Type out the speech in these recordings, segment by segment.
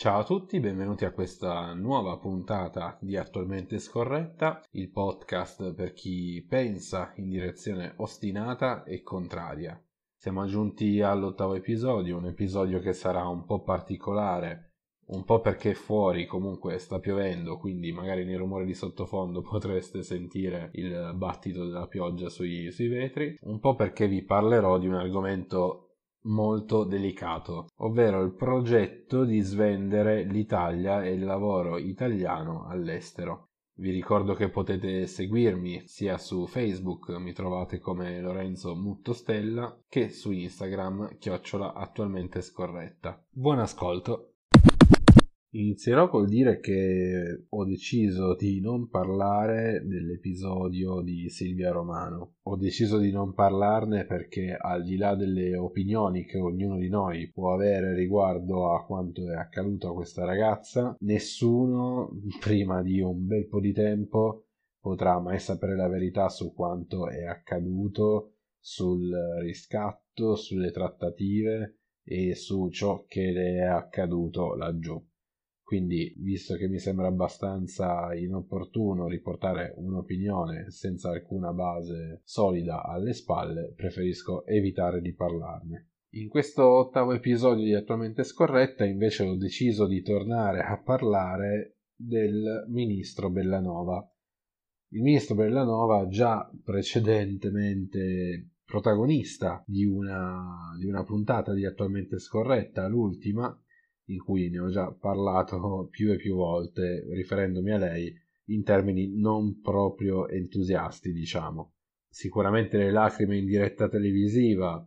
Ciao a tutti, benvenuti a questa nuova puntata di Attualmente Scorretta, il podcast per chi pensa in direzione ostinata e contraria. Siamo giunti all'ottavo episodio, un episodio che sarà un po' particolare, un po' perché fuori comunque sta piovendo, quindi magari nei rumori di sottofondo potreste sentire il battito della pioggia sui, sui vetri, un po' perché vi parlerò di un argomento molto delicato, ovvero il progetto di svendere l'Italia e il lavoro italiano all'estero. Vi ricordo che potete seguirmi sia su Facebook, mi trovate come Lorenzo Muttostella, che su Instagram, chiocciola attualmente scorretta. Buon ascolto! Inizierò col dire che ho deciso di non parlare dell'episodio di Silvia Romano. Ho deciso di non parlarne perché al di là delle opinioni che ognuno di noi può avere riguardo a quanto è accaduto a questa ragazza, nessuno prima di un bel po' di tempo potrà mai sapere la verità su quanto è accaduto, sul riscatto, sulle trattative e su ciò che le è accaduto laggiù. Quindi, visto che mi sembra abbastanza inopportuno riportare un'opinione senza alcuna base solida alle spalle, preferisco evitare di parlarne. In questo ottavo episodio di Attualmente Scorretta invece ho deciso di tornare a parlare del ministro Bellanova. Il ministro Bellanova già precedentemente protagonista di una, di una puntata di Attualmente Scorretta, l'ultima, in cui ne ho già parlato più e più volte riferendomi a lei in termini non proprio entusiasti, diciamo. Sicuramente le lacrime in diretta televisiva,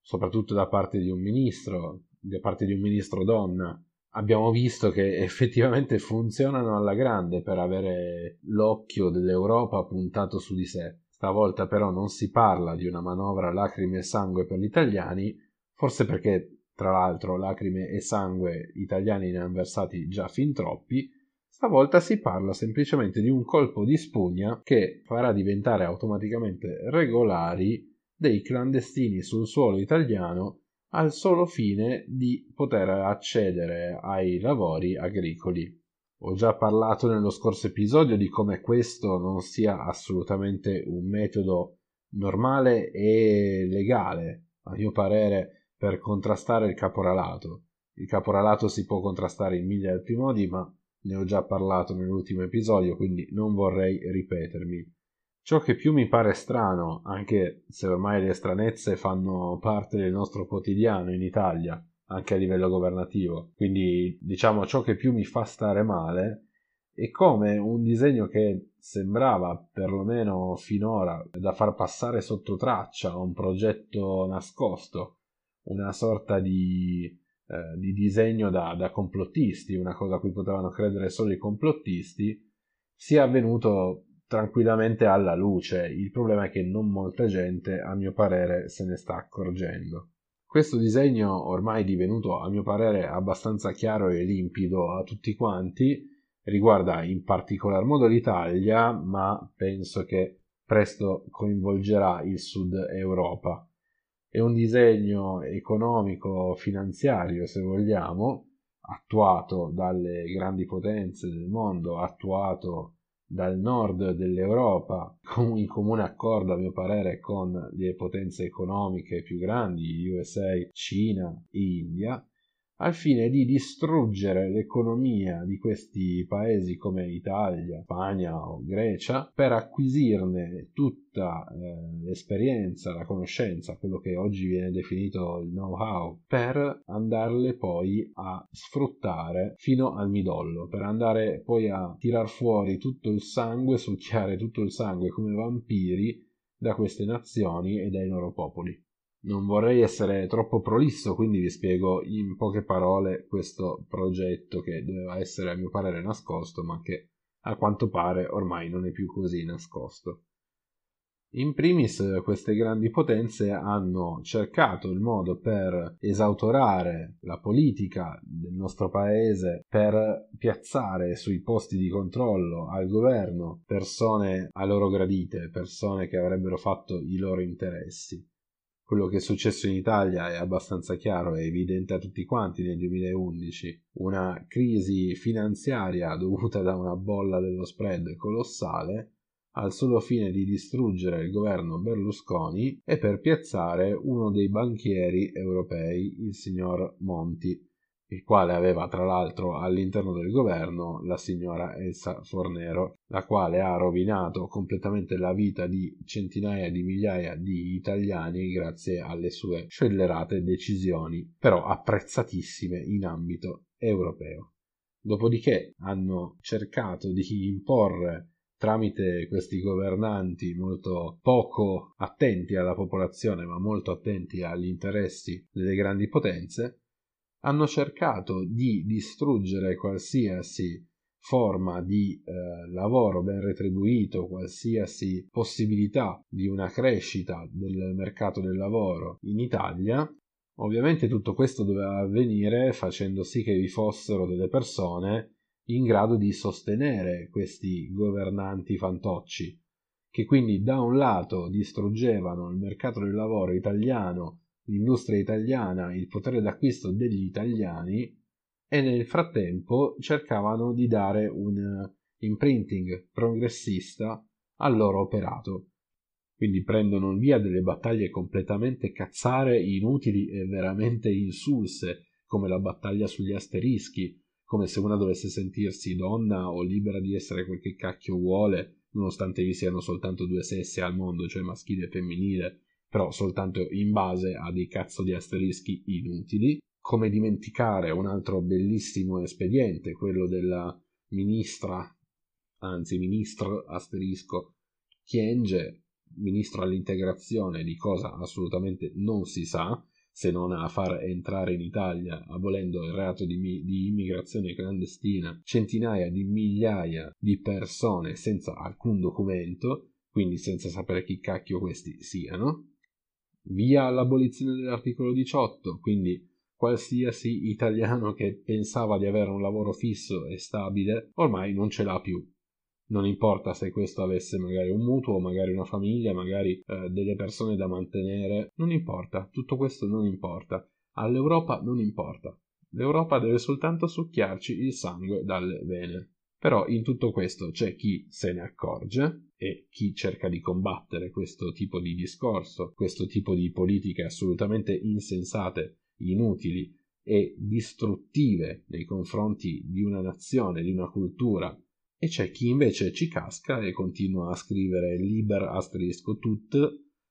soprattutto da parte di un ministro, da parte di un ministro donna, abbiamo visto che effettivamente funzionano alla grande per avere l'occhio dell'Europa puntato su di sé. Stavolta però non si parla di una manovra lacrime e sangue per gli italiani, forse perché tra l'altro lacrime e sangue italiani ne hanno versati già fin troppi, stavolta si parla semplicemente di un colpo di spugna che farà diventare automaticamente regolari dei clandestini sul suolo italiano al solo fine di poter accedere ai lavori agricoli. Ho già parlato nello scorso episodio di come questo non sia assolutamente un metodo normale e legale. A mio parere per contrastare il caporalato. Il caporalato si può contrastare in mille altri modi, ma ne ho già parlato nell'ultimo episodio, quindi non vorrei ripetermi. Ciò che più mi pare strano, anche se ormai le stranezze fanno parte del nostro quotidiano in Italia, anche a livello governativo, quindi diciamo ciò che più mi fa stare male è come un disegno che sembrava perlomeno finora da far passare sotto traccia un progetto nascosto una sorta di, eh, di disegno da, da, complottisti, una cosa a cui potevano credere solo i complottisti, sia avvenuto tranquillamente alla luce. Il problema è che non molta gente, a mio parere, se ne sta accorgendo. Questo disegno, ormai divenuto, a mio parere, abbastanza chiaro e limpido a tutti quanti, riguarda in particolar modo l'Italia, ma penso che presto coinvolgerà il Sud Europa è un disegno economico finanziario, se vogliamo, attuato dalle grandi potenze del mondo, attuato dal nord dell'Europa in comune accordo a mio parere con le potenze economiche più grandi, USA, Cina e India, al fine di distruggere l'economia di questi paesi come Italia, Spagna o Grecia per acquisirne tutta eh, l'esperienza, la conoscenza, quello che oggi viene definito il know-how, per andarle poi a sfruttare fino al midollo, per andare poi a tirar fuori tutto il sangue, succhiare tutto il sangue come vampiri da queste nazioni e dai loro popoli. Non vorrei essere troppo prolisso, quindi vi spiego in poche parole questo progetto che doveva essere a mio parere nascosto, ma che a quanto pare ormai non è più così nascosto. In primis queste grandi potenze hanno cercato il modo per esautorare la politica del nostro paese, per piazzare sui posti di controllo al governo persone a loro gradite, persone che avrebbero fatto i loro interessi Quello che è successo in Italia è abbastanza chiaro, è evidente a tutti quanti nel 2011. Una crisi finanziaria dovuta da una bolla dello spread colossale al solo fine di distruggere il governo Berlusconi e per piazzare uno dei banchieri europei, il signor Monti, il quale aveva tra l'altro all'interno del governo la signora Elsa Fornero, la quale ha rovinato completamente la vita di centinaia di migliaia di italiani grazie alle sue scellerate decisioni, però apprezzatissime in ambito europeo. Dopodiché hanno cercato di imporre tramite questi governanti molto poco attenti alla popolazione ma molto attenti agli interessi delle grandi potenze, hanno cercato di distruggere qualsiasi forma di eh, lavoro ben retribuito, qualsiasi possibilità di una crescita del mercato del lavoro in Italia. Ovviamente tutto questo doveva avvenire facendo sì che vi fossero delle persone in grado di sostenere questi governanti fantocci, che quindi da un lato distruggevano il mercato del lavoro italiano, l'industria italiana, il potere d'acquisto degli italiani e nel frattempo cercavano di dare un imprinting progressista al loro operato. Quindi prendono via delle battaglie completamente cazzare, inutili e veramente insulse, come la battaglia sugli asterischi, come se una dovesse sentirsi donna o libera di essere quel che cacchio vuole, nonostante vi siano soltanto due sessi al mondo, cioè maschile e femminile, però soltanto in base a dei cazzo di asterischi inutili. Come dimenticare un altro bellissimo espediente, quello della ministra, anzi ministro asterisco, Chienge, ministro all'integrazione di cosa assolutamente non si sa, se non a far entrare in Italia, abolendo il reato di, di, immigrazione clandestina, centinaia di migliaia di persone senza alcun documento, quindi senza sapere chi cacchio questi siano, via l'abolizione dell'articolo 18, quindi qualsiasi italiano che pensava di avere un lavoro fisso e stabile ormai non ce l'ha più non importa se questo avesse magari un mutuo, magari una famiglia, magari eh, delle persone da mantenere, non importa, tutto questo non importa. All'Europa non importa. L'Europa deve soltanto succhiarci il sangue dalle vene. Però in tutto questo c'è chi se ne accorge e chi cerca di combattere questo tipo di discorso, questo tipo di politiche assolutamente insensate, inutili e distruttive nei confronti di una nazione, di una cultura. E c'è chi invece ci casca e continua a scrivere liber asterisco tut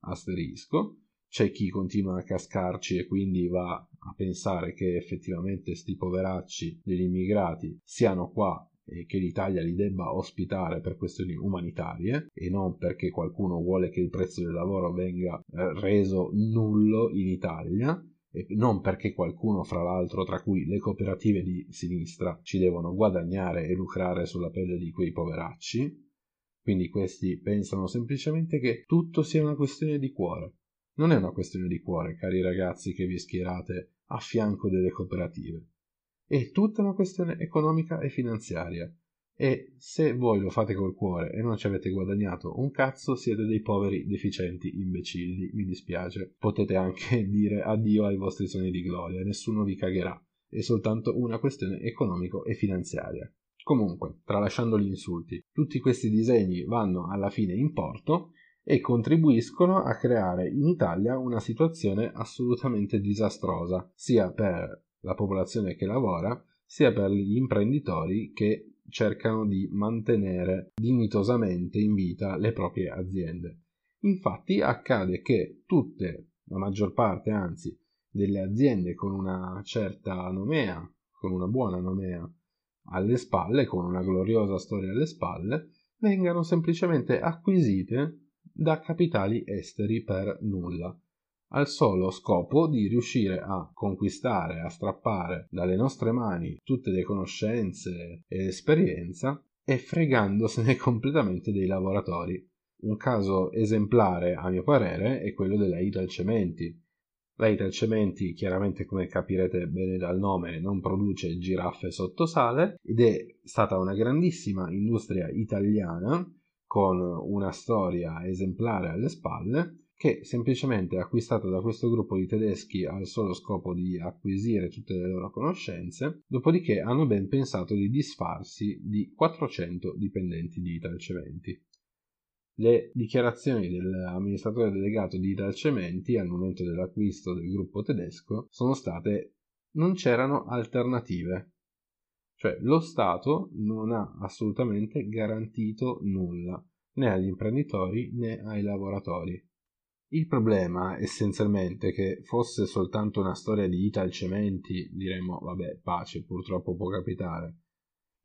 asterisco, c'è chi continua a cascarci e quindi va a pensare che effettivamente sti poveracci degli immigrati siano qua che l'Italia li debba ospitare per questioni umanitarie e non perché qualcuno vuole che il prezzo del lavoro venga eh, reso nullo in Italia e non perché qualcuno, fra l'altro, tra cui le cooperative di sinistra, ci devono guadagnare e lucrare sulla pelle di quei poveracci. Quindi questi pensano semplicemente che tutto sia una questione di cuore. Non è una questione di cuore, cari ragazzi che vi schierate a fianco delle cooperative. È tutta una questione economica e finanziaria e se voi lo fate col cuore e non ci avete guadagnato un cazzo, siete dei poveri deficienti imbecilli. Mi dispiace. Potete anche dire addio ai vostri sogni di gloria, nessuno vi cagherà. È soltanto una questione economico e finanziaria. Comunque, tralasciando gli insulti, tutti questi disegni vanno alla fine in porto e contribuiscono a creare in Italia una situazione assolutamente disastrosa, sia per la popolazione che lavora, sia per gli imprenditori che cercano di mantenere dignitosamente in vita le proprie aziende. Infatti accade che tutte, la maggior parte anzi, delle aziende con una certa nomea, con una buona nomea alle spalle, con una gloriosa storia alle spalle, vengano semplicemente acquisite da capitali esteri per nulla al solo scopo di riuscire a conquistare, a strappare dalle nostre mani tutte le conoscenze e l'esperienza e fregandosene completamente dei lavoratori. Un caso esemplare, a mio parere, è quello della Ital Cementi. La Ital Cementi, chiaramente come capirete bene dal nome, non produce giraffe sotto sale ed è stata una grandissima industria italiana con una storia esemplare alle spalle che semplicemente è acquistata da questo gruppo di tedeschi al solo scopo di acquisire tutte le loro conoscenze, dopodiché hanno ben pensato di disfarsi di 400 dipendenti di Italcementi. Le dichiarazioni dell'amministratore delegato di Italcementi al momento dell'acquisto del gruppo tedesco sono state non c'erano alternative. Cioè lo Stato non ha assolutamente garantito nulla né agli imprenditori né ai lavoratori. Il problema essenzialmente che fosse soltanto una storia di Italcementi, diremmo vabbè pace, purtroppo può capitare,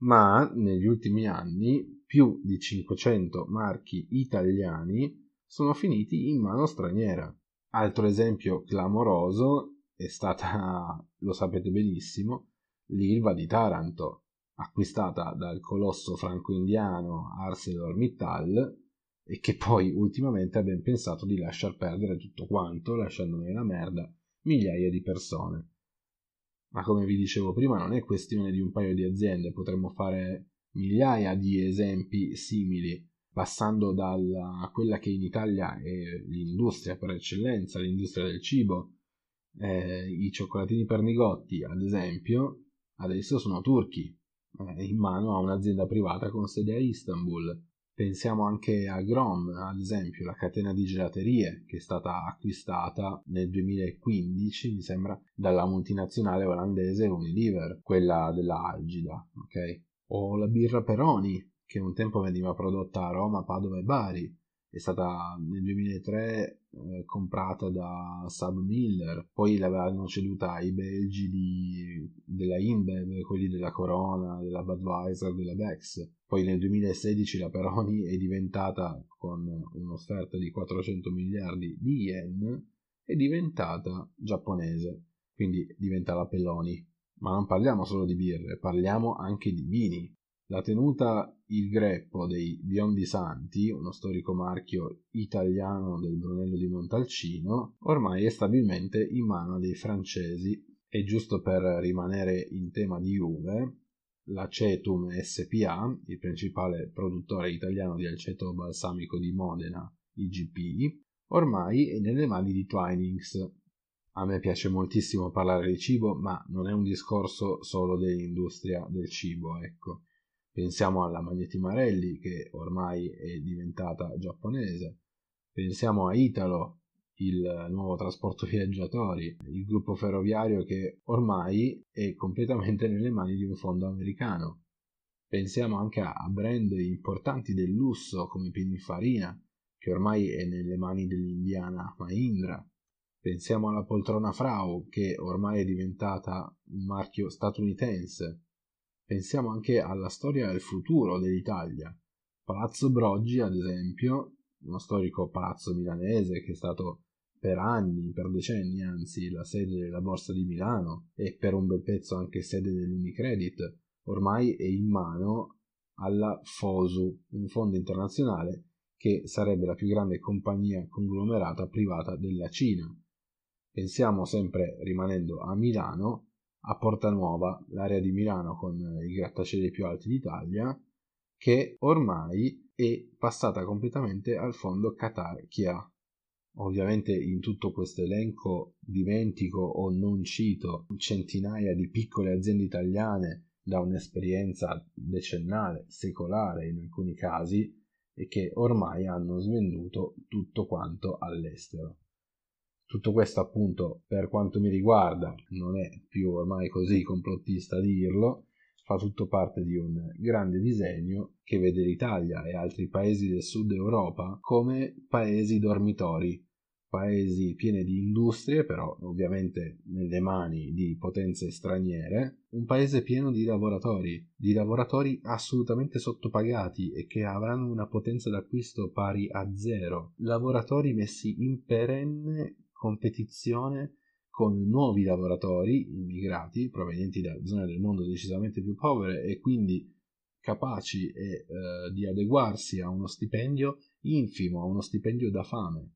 ma negli ultimi anni più di 500 marchi italiani sono finiti in mano straniera. Altro esempio clamoroso è stata, lo sapete benissimo, l'Ilva di Taranto, acquistata dal colosso franco-indiano ArcelorMittal e che poi ultimamente ha ben pensato di lasciar perdere tutto quanto, lasciando nella merda migliaia di persone. Ma come vi dicevo prima, non è questione di un paio di aziende, potremmo fare migliaia di esempi simili, passando da quella che in Italia è l'industria per eccellenza, l'industria del cibo. Eh, I cioccolatini Pernigotti, ad esempio, adesso sono turchi, eh, in mano a un'azienda privata con sede a Istanbul. Pensiamo anche a Grom, ad esempio, la catena di gelaterie che è stata acquistata nel 2015, mi sembra, dalla multinazionale olandese Unilever, quella della Algida, ok? O la birra Peroni, che un tempo veniva prodotta a Roma, Padova e Bari, è stata nel 2003 eh, comprata da Sub Miller, poi l'avevano ceduta ai belgi di, della InBev, quelli della Corona, della Budweiser, della Bex. Poi nel 2016 la Peroni è diventata, con un'offerta di 400 miliardi di yen, è diventata giapponese, quindi diventa la Pelloni. Ma non parliamo solo di birre, parliamo anche di vini. La tenuta Il Greppo dei Biondi Santi, uno storico marchio italiano del Brunello di Montalcino, ormai è stabilmente in mano dei francesi e giusto per rimanere in tema di uve, la Cetum SPA, il principale produttore italiano di aceto balsamico di Modena, IGP, ormai è nelle mani di Twinings. A me piace moltissimo parlare di cibo, ma non è un discorso solo dell'industria del cibo, ecco. Pensiamo alla Magneti Marelli che ormai è diventata giapponese. Pensiamo a Italo, il nuovo trasporto viaggiatori, il gruppo ferroviario che ormai è completamente nelle mani di un fondo americano. Pensiamo anche a brand importanti del lusso come Pininfarina, che ormai è nelle mani dell'indiana Mahindra. Pensiamo alla poltrona Frau, che ormai è diventata un marchio statunitense. Pensiamo anche alla storia e al futuro dell'Italia. Palazzo Broggi, ad esempio, uno storico palazzo milanese che è stato per anni, per decenni anzi, la sede della Borsa di Milano e per un bel pezzo anche sede dell'Unicredit, ormai è in mano alla FOSU, un fondo internazionale che sarebbe la più grande compagnia conglomerata privata della Cina. Pensiamo sempre rimanendo a Milano a Porta Nuova, l'area di Milano con i grattacieli più alti d'Italia, che ormai è passata completamente al fondo Qatar Chia. Ovviamente in tutto questo elenco dimentico o non cito centinaia di piccole aziende italiane da un'esperienza decennale, secolare in alcuni casi, e che ormai hanno svenduto tutto quanto all'estero. Tutto questo appunto per quanto mi riguarda non è più ormai così complottista dirlo, fa tutto parte di un grande disegno che vede l'Italia e altri paesi del sud Europa come paesi dormitori, paesi pieni di industrie, però ovviamente nelle mani di potenze straniere, un paese pieno di lavoratori, di lavoratori assolutamente sottopagati e che avranno una potenza d'acquisto pari a zero, lavoratori messi in perenne competizione con nuovi lavoratori immigrati provenienti da zone del mondo decisamente più povere e quindi capaci e, eh, di adeguarsi a uno stipendio infimo, a uno stipendio da fame.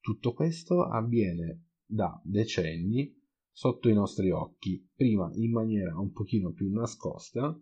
Tutto questo avviene da decenni sotto i nostri occhi, prima in maniera un pochino più nascosta,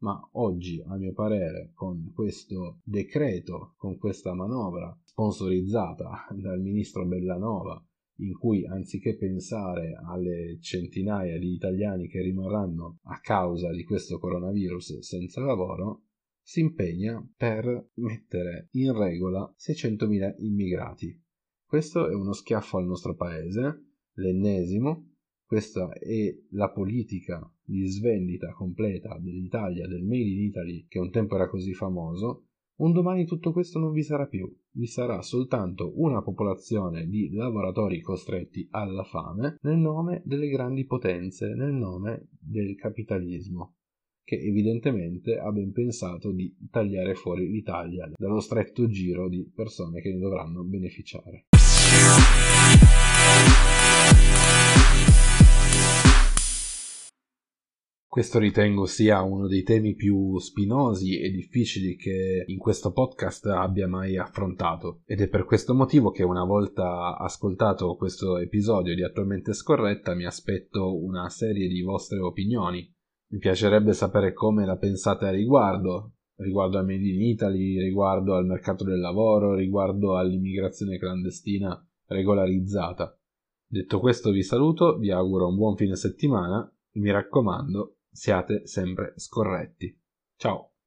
ma oggi, a mio parere, con questo decreto, con questa manovra, sponsorizzata dal ministro Bellanova in cui anziché pensare alle centinaia di italiani che rimarranno a causa di questo coronavirus senza lavoro, si impegna per mettere in regola 600.000 immigrati. Questo è uno schiaffo al nostro paese, l'ennesimo, questa è la politica di svendita completa dell'Italia, del Made in Italy, che un tempo era così famoso, un domani tutto questo non vi sarà più, vi sarà soltanto una popolazione di lavoratori costretti alla fame nel nome delle grandi potenze, nel nome del capitalismo, che evidentemente ha ben pensato di tagliare fuori l'Italia dallo stretto giro di persone che ne dovranno beneficiare. Questo ritengo sia uno dei temi più spinosi e difficili che in questo podcast abbia mai affrontato ed è per questo motivo che una volta ascoltato questo episodio di Attualmente Scorretta mi aspetto una serie di vostre opinioni. Mi piacerebbe sapere come la pensate a riguardo, riguardo al Made in Italy, riguardo al mercato del lavoro, riguardo all'immigrazione clandestina regolarizzata. Detto questo vi saluto, vi auguro un buon fine settimana e mi raccomando siate sempre scorretti. Ciao!